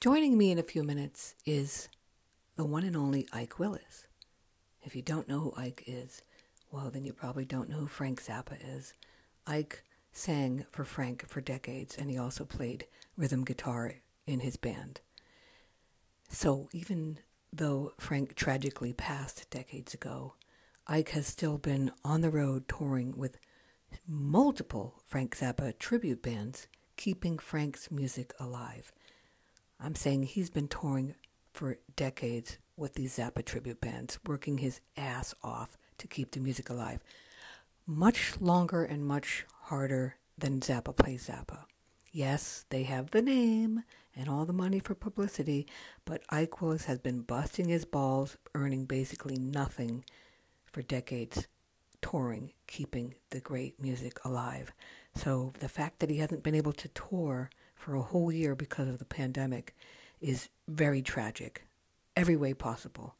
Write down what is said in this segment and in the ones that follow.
Joining me in a few minutes is the one and only Ike Willis. If you don't know who Ike is, well, then you probably don't know who Frank Zappa is. Ike sang for Frank for decades, and he also played rhythm guitar in his band. So even though Frank tragically passed decades ago, Ike has still been on the road touring with multiple Frank Zappa tribute bands, keeping Frank's music alive. I'm saying he's been touring for decades with these Zappa tribute bands, working his ass off to keep the music alive. Much longer and much harder than Zappa plays Zappa. Yes, they have the name and all the money for publicity, but Ike Willis has been busting his balls, earning basically nothing for decades, touring, keeping the great music alive. So the fact that he hasn't been able to tour for a whole year because of the pandemic is very tragic, every way possible.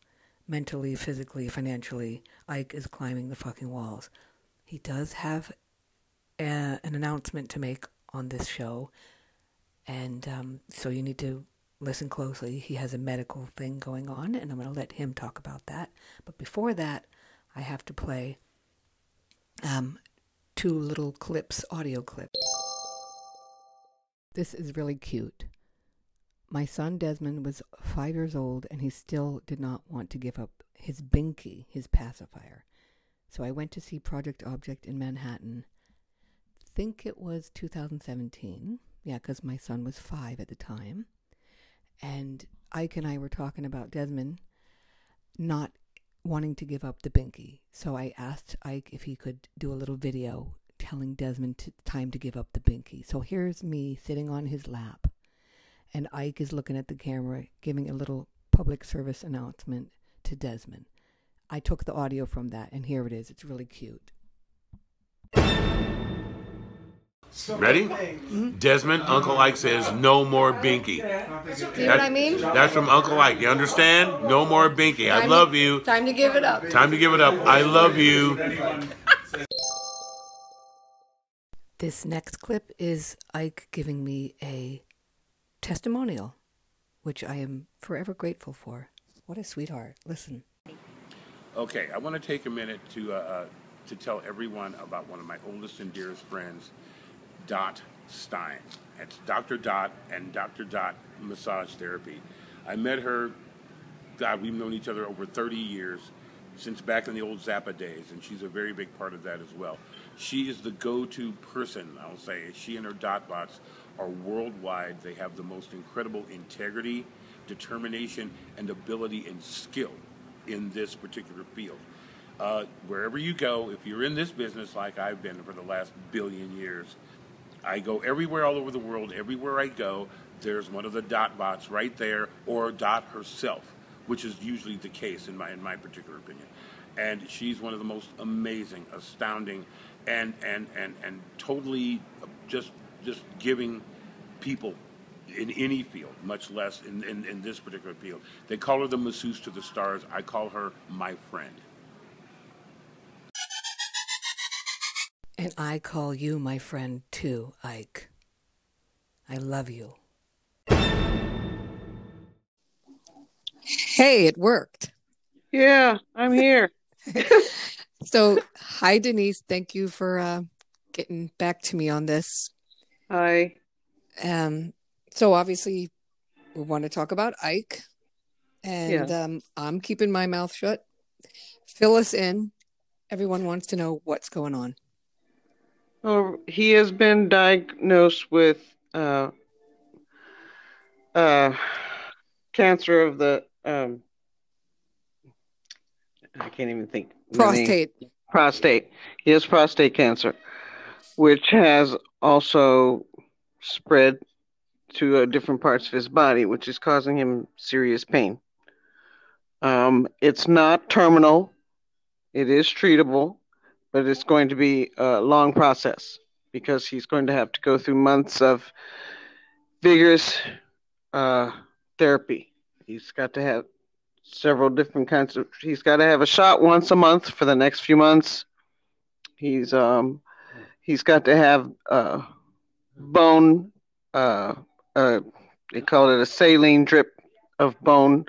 Mentally, physically, financially, Ike is climbing the fucking walls. He does have a, an announcement to make on this show, and um, so you need to listen closely. He has a medical thing going on, and I'm going to let him talk about that. But before that, I have to play um, two little clips, audio clips. This is really cute. My son Desmond was five years old and he still did not want to give up his binky, his pacifier. So I went to see Project Object in Manhattan. Think it was 2017. Yeah, because my son was five at the time. And Ike and I were talking about Desmond not wanting to give up the binky. So I asked Ike if he could do a little video telling Desmond to, time to give up the binky. So here's me sitting on his lap, and Ike is looking at the camera, giving a little public service announcement to Desmond. I took the audio from that, and here it is. It's really cute. Ready? Mm-hmm. Desmond, Uncle Ike says, no more binky. See what I mean? That's from Uncle Ike. You understand? No more binky. I love to- you. Time to give it up. Time to give it up. I love you. This next clip is Ike giving me a testimonial, which I am forever grateful for. What a sweetheart. Listen. Okay, I want to take a minute to uh, uh, to tell everyone about one of my oldest and dearest friends, Dot Stein. It's Dr. Dot and Dr. Dot Massage Therapy. I met her. God, we've known each other over 30 years, since back in the old Zappa days, and she's a very big part of that as well. She is the go-to person. I'll say she and her Dot Bots are worldwide. They have the most incredible integrity, determination, and ability and skill in this particular field. Uh, wherever you go, if you're in this business like I've been for the last billion years, I go everywhere all over the world. Everywhere I go, there's one of the dot bots right there, or Dot herself, which is usually the case in my in my particular opinion. And she's one of the most amazing, astounding, and and and and totally just just giving people in any field, much less in, in, in this particular field. They call her the masseuse to the stars. I call her my friend. And I call you my friend too, Ike. I love you. Hey, it worked. Yeah, I'm here. So, hi, Denise. Thank you for uh, getting back to me on this. Hi. Um, so, obviously, we want to talk about Ike, and um, I'm keeping my mouth shut. Fill us in. Everyone wants to know what's going on. Oh, he has been diagnosed with uh, uh, cancer of the um, I can't even think. Prostate. Prostate. He has prostate cancer, which has also spread to uh, different parts of his body, which is causing him serious pain. Um, it's not terminal. It is treatable, but it's going to be a long process because he's going to have to go through months of vigorous uh, therapy. He's got to have several different kinds of. He's got to have a shot once a month for the next few months. He's um, he's got to have uh, bone uh, uh, they call it a saline drip of bone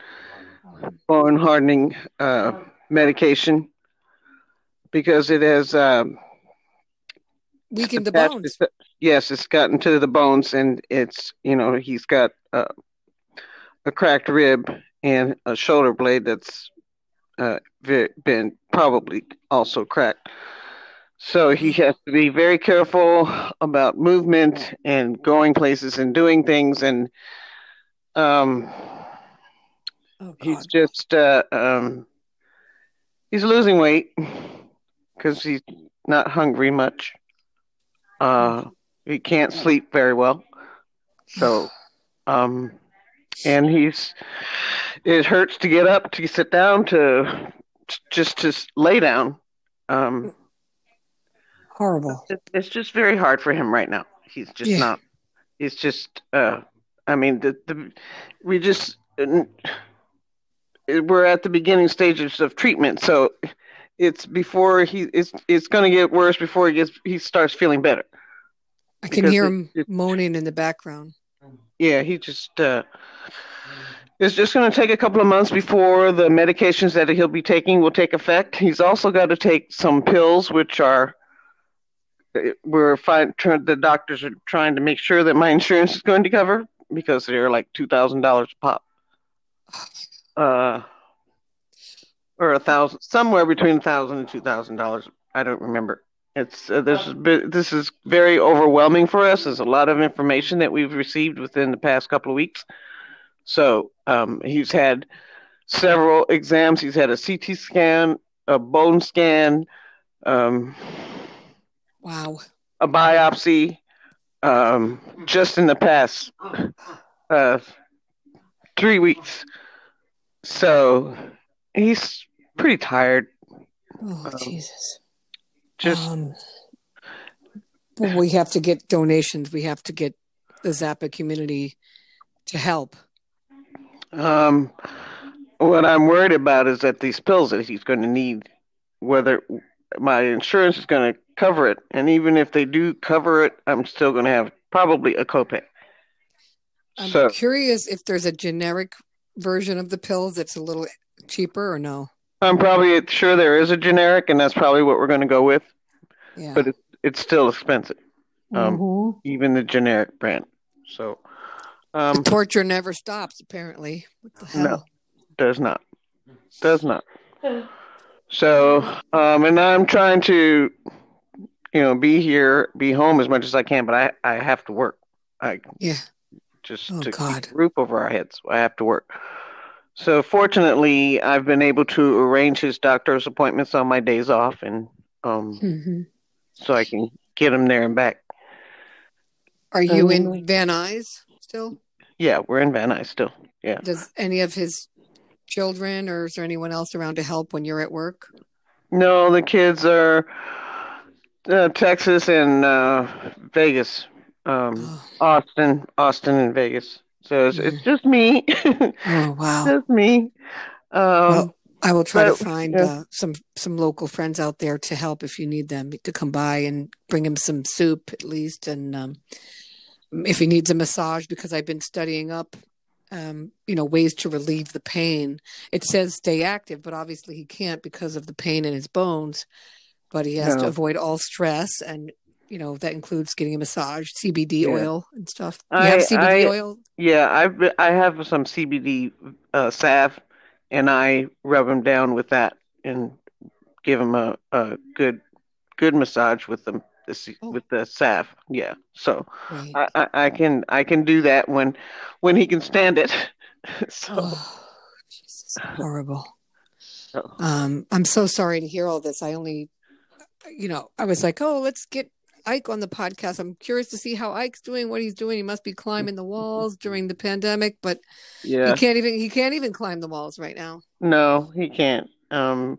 bone hardening uh, medication because it has um, weakened the bones. Yes, it's gotten to the bones, and it's you know he's got uh, a cracked rib and a shoulder blade that's uh, been probably also cracked. So he has to be very careful about movement and going places and doing things, and um, oh, he's just uh, um, he's losing weight because he's not hungry much. Uh, he can't sleep very well, so um, and he's it hurts to get up to sit down to just to lay down. Um, Horrible. It's just very hard for him right now. He's just yeah. not. He's just. Uh, I mean, the the we just we're at the beginning stages of treatment, so it's before he it's it's going to get worse before he gets he starts feeling better. I can hear him it, moaning in the background. Yeah, he just uh, it's just going to take a couple of months before the medications that he'll be taking will take effect. He's also got to take some pills, which are we're fine. The doctors are trying to make sure that my insurance is going to cover because they're like two thousand dollars a pop, uh, or a thousand, somewhere between a thousand and two thousand dollars. I don't remember. It's uh, this is this is very overwhelming for us. There's a lot of information that we've received within the past couple of weeks. So um, he's had several exams. He's had a CT scan, a bone scan, um, wow, a biopsy, um, just in the past uh, three weeks. So he's pretty tired. Oh um, Jesus! Just um, we have to get donations. We have to get the Zappa community to help. Um, what I'm worried about is that these pills that he's going to need, whether my insurance is going to cover it, and even if they do cover it, I'm still going to have probably a copay. I'm so, curious if there's a generic version of the pills that's a little cheaper or no. I'm probably sure there is a generic, and that's probably what we're going to go with. Yeah. But it's it's still expensive, um, mm-hmm. even the generic brand. So um, the torture never stops, apparently. What the hell? No, does not. Does not. So, um, and I'm trying to, you know, be here, be home as much as I can, but I, I have to work. I yeah. Just oh, to God. keep a roof over our heads, I have to work. So, fortunately, I've been able to arrange his doctor's appointments on my days off, and um, mm-hmm. so I can get him there and back. Are you um, in Van Nuys? still? Yeah, we're in Van Nuys still. Yeah. Does any of his children or is there anyone else around to help when you're at work? No, the kids are uh, Texas and uh, Vegas, um, oh. Austin, Austin and Vegas. So it's, it's just me. oh wow, just me. Um, well, I will try but, to find yeah. uh, some some local friends out there to help if you need them to come by and bring him some soup at least and um, if he needs a massage because I've been studying up um, you know ways to relieve the pain. It says stay active, but obviously he can't because of the pain in his bones. But he has no. to avoid all stress, and you know that includes getting a massage, CBD yeah. oil and stuff. You I, have CBD I, oil? Yeah, I've I have some CBD uh, salve, and I rub him down with that and give him a, a good good massage with them the oh. with the salve. Yeah, so right. I, I, I, can I can do that when when he can stand it. so oh, Jesus, horrible. So. Um, I'm so sorry to hear all this. I only, you know, I was like, oh, let's get Ike on the podcast. I'm curious to see how Ike's doing, what he's doing. He must be climbing the walls during the pandemic, but yeah, he can't even he can't even climb the walls right now. No, he can't. Um,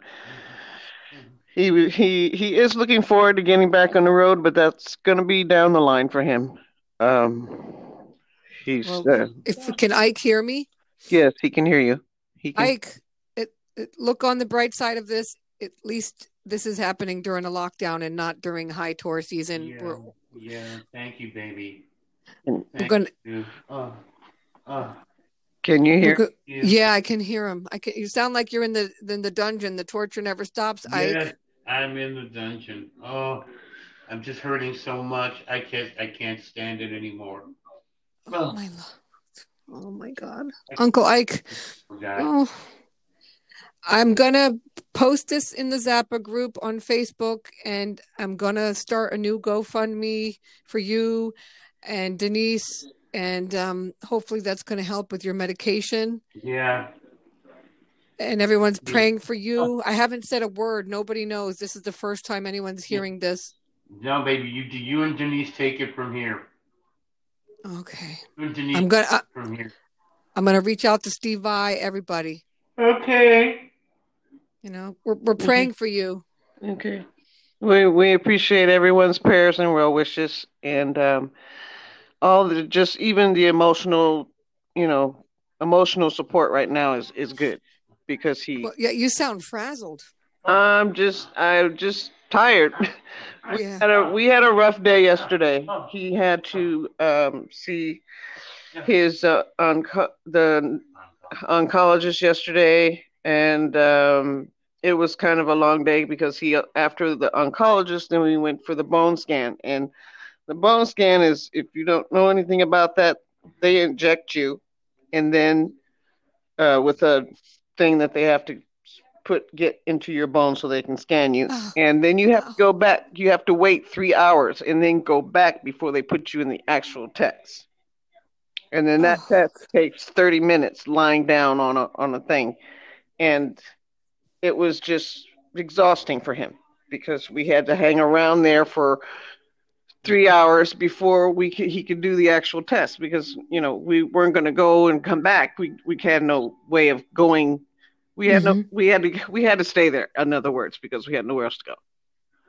he he he is looking forward to getting back on the road, but that's going to be down the line for him. Um, he's well, uh, if can Ike hear me? Yes, he can hear you. He can... Ike, it, it, look on the bright side of this. At least this is happening during a lockdown and not during high tour season. Yeah, yeah. thank you, baby. Thank we're gonna. You. Oh. Uh, Can you hear? Good- yeah. Yeah, I can hear him. I can. You sound like you're in the in the dungeon. The torture never stops. Yes, Ike. I'm in the dungeon. Oh, I'm just hurting so much. I can't. I can't stand it anymore. Oh my lord. Oh my God, Uncle Ike. God. Oh, I'm gonna post this in the Zappa group on Facebook, and I'm gonna start a new GoFundMe for you and Denise, and um, hopefully that's gonna help with your medication. Yeah. And everyone's praying for you. I haven't said a word. Nobody knows. This is the first time anyone's hearing this. No, baby. You do you and Denise take it from here. Okay. Denise I'm gonna. I, from here. I'm gonna reach out to Steve Vai. Everybody. Okay. You know, we're we're praying for you. Okay. We we appreciate everyone's prayers and well wishes and um all the just even the emotional, you know, emotional support right now is is good because he Well, yeah, you sound frazzled. I'm just I'm just tired. We Yeah. had a we had a rough day yesterday. He had to um see his uh, onco- the oncologist yesterday and um it was kind of a long day because he after the oncologist then we went for the bone scan. And the bone scan is if you don't know anything about that they inject you and then uh with a thing that they have to put get into your bone so they can scan you. Oh. and then you have to go back you have to wait 3 hours and then go back before they put you in the actual test. And then that Oh. test takes 30 minutes lying down on a on a thing and it was just exhausting for him because we had to hang around there for three hours before we could, he could do the actual test because you know we weren't going to go and come back. We we had no way of going. We had no mm-hmm. we had to we had to stay there in other words because we had nowhere else to go.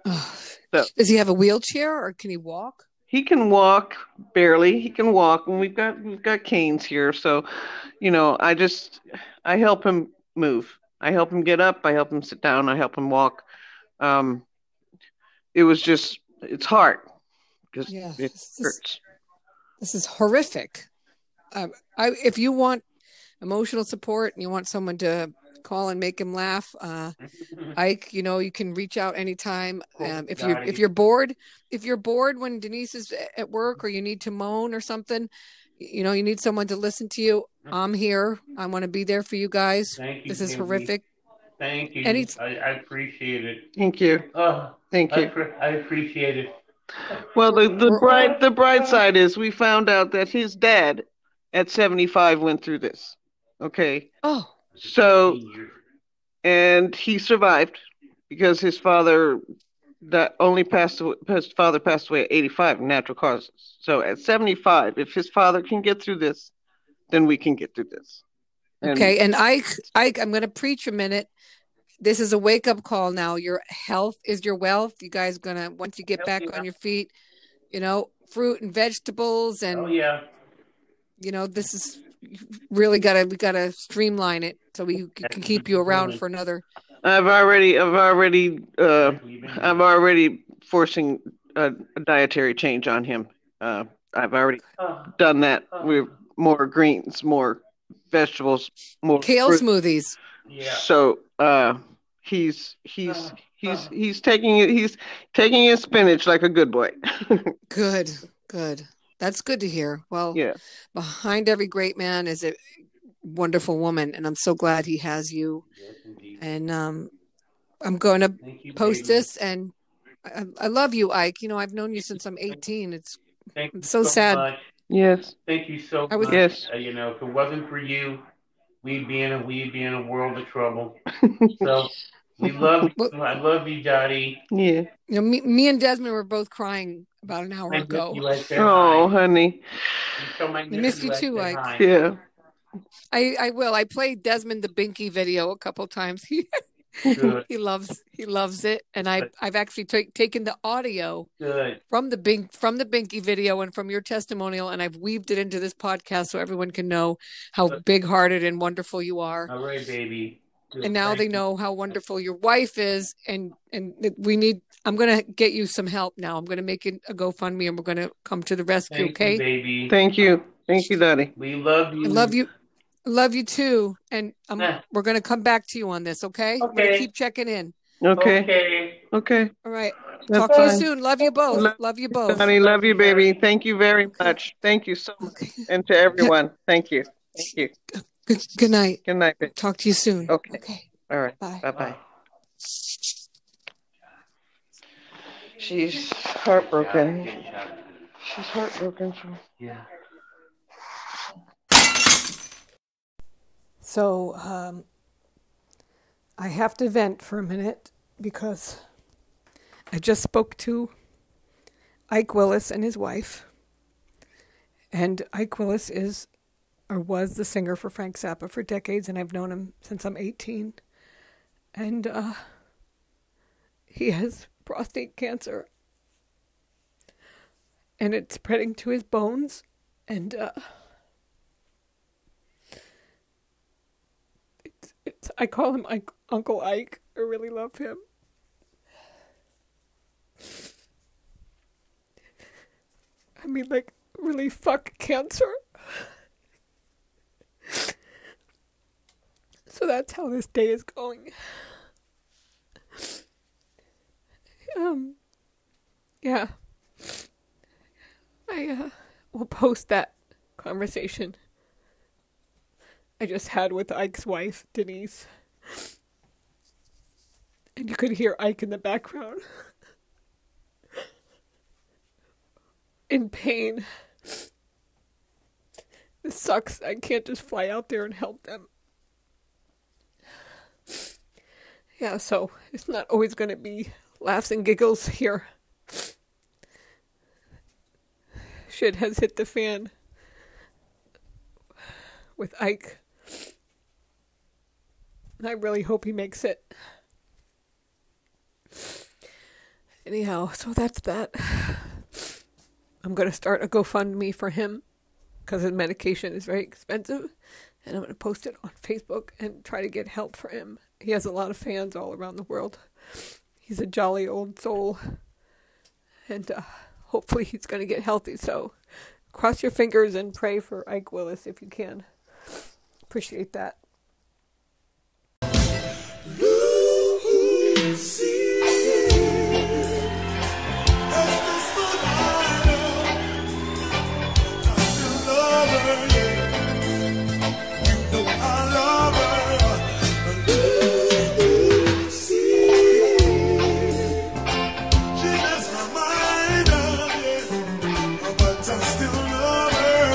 Oh. So- Does he have a wheelchair or can he walk? he can walk barely. He can walk and we've got we've got canes here. So you know i just i help him move i help him get up i help him sit down i help him walk um it was just it's hard because Yeah, it this is- This is horrific. Um, I, if you want emotional support and you want someone to call and make him laugh, uh, Ike, you know, you can reach out anytime. Um, if you're if you're bored, if you're bored when Denise is at work or you need to moan or something, you know, you need someone to listen to you. I'm here. I want to be there for you guys. Thank you. This is baby. horrific. Thank you. And he's- I, I appreciate it. thank you Oh, thank I, you I appreciate it. well the the bright the bright side is we found out that his dad at 75 went through this okay Oh, so and he survived because his father that only passed away, his father passed away at 85 natural causes so at 75 if his father can get through this then we can get through this And- okay. And Ike, Ike, I'm going to preach a minute. This is a wake up call now. Your health is your wealth. You guys gonna once you get back on your feet, you know, fruit and vegetables and Oh yeah. you know this is really gotta we gotta streamline it so we can keep you around for another i've already i've already uh i'm already forcing a, a dietary change on him uh i've already Oh, done that with more greens more vegetables more kale fruit. smoothies yeah. So uh he's he's he's he's taking it he's taking his spinach like a good boy. good good that's good to hear well yeah. behind every great man is a wonderful woman and i'm so glad he has you Yes, indeed. And um i'm going to you, post baby. this and I, I love you ike you know i've known you since i'm 18 it's Thank I'm so sad. Much. Yes. Thank you so I was- much. Yes. Uh, you know, if it wasn't for you, we'd be in a we'd be in a world of trouble. So we love you. I love you, Dottie. Yeah. you know me, me and desmond were both crying about an hour I ago like. Oh, Hi. honey. You tell my miss you like too, that Ike. hi. Yeah. I, I will. I played Desmond the Binky video a couple times. He he loves he loves it, and I I've actually ta- taken the audio Good. from the Bink from the Binky video and from your testimonial, and I've weaved it into this podcast so everyone can know how big hearted and wonderful you are. All right, baby. Good. And now Thank they you. know how wonderful your wife is, and and we need. I'm gonna get you some help now. I'm gonna make it a GoFundMe, and we're gonna come to the rescue. Thank okay? you, baby. Thank you. Thank you, Daddy. We love you. I love you. Love you too. And um, Yeah. we're going to come back to you on this, okay? We're Okay. keep checking in. Okay. Okay. Okay. All right. That's Talk to you soon. Love you both. Love- Love you both. Honey, love you, baby. Thank you very much. Thank you so much. Okay. And to everyone, thank you. Thank you. Good, good night. Good night, baby. Talk to you soon. Okay. Okay. All right. Bye. Bye bye. She's heartbroken. She's heartbroken. So. Yeah. So um, I have to vent for a minute because I just spoke to Ike Willis and his wife. And Ike Willis is or was the singer for Frank Zappa for decades, and I've known him since I'm 18. And uh, he has prostate cancer. And it's spreading to his bones. And uh, it's, it's, I call him Ike, Uncle Ike. I really love him. I mean, like, really fuck cancer. So that's how this day is going. Um, yeah. I uh, will post that conversation I just had with Ike's wife, Denise. And you could hear Ike in the background. in pain. This sucks. I can't just fly out there and help them. Yeah, so it's not always going to be laughs and giggles here. Shit has hit the fan with Ike. I really hope he makes it. Anyhow, so that's that. I'm going to start a GoFundMe for him because his medication is very expensive. And I'm going to post it on Facebook and try to get help for him. He has a lot of fans all around the world. He's a jolly old soul. And uh, hopefully he's going to get healthy. So cross your fingers and pray for Ike Willis if you can. Appreciate that. Lucy.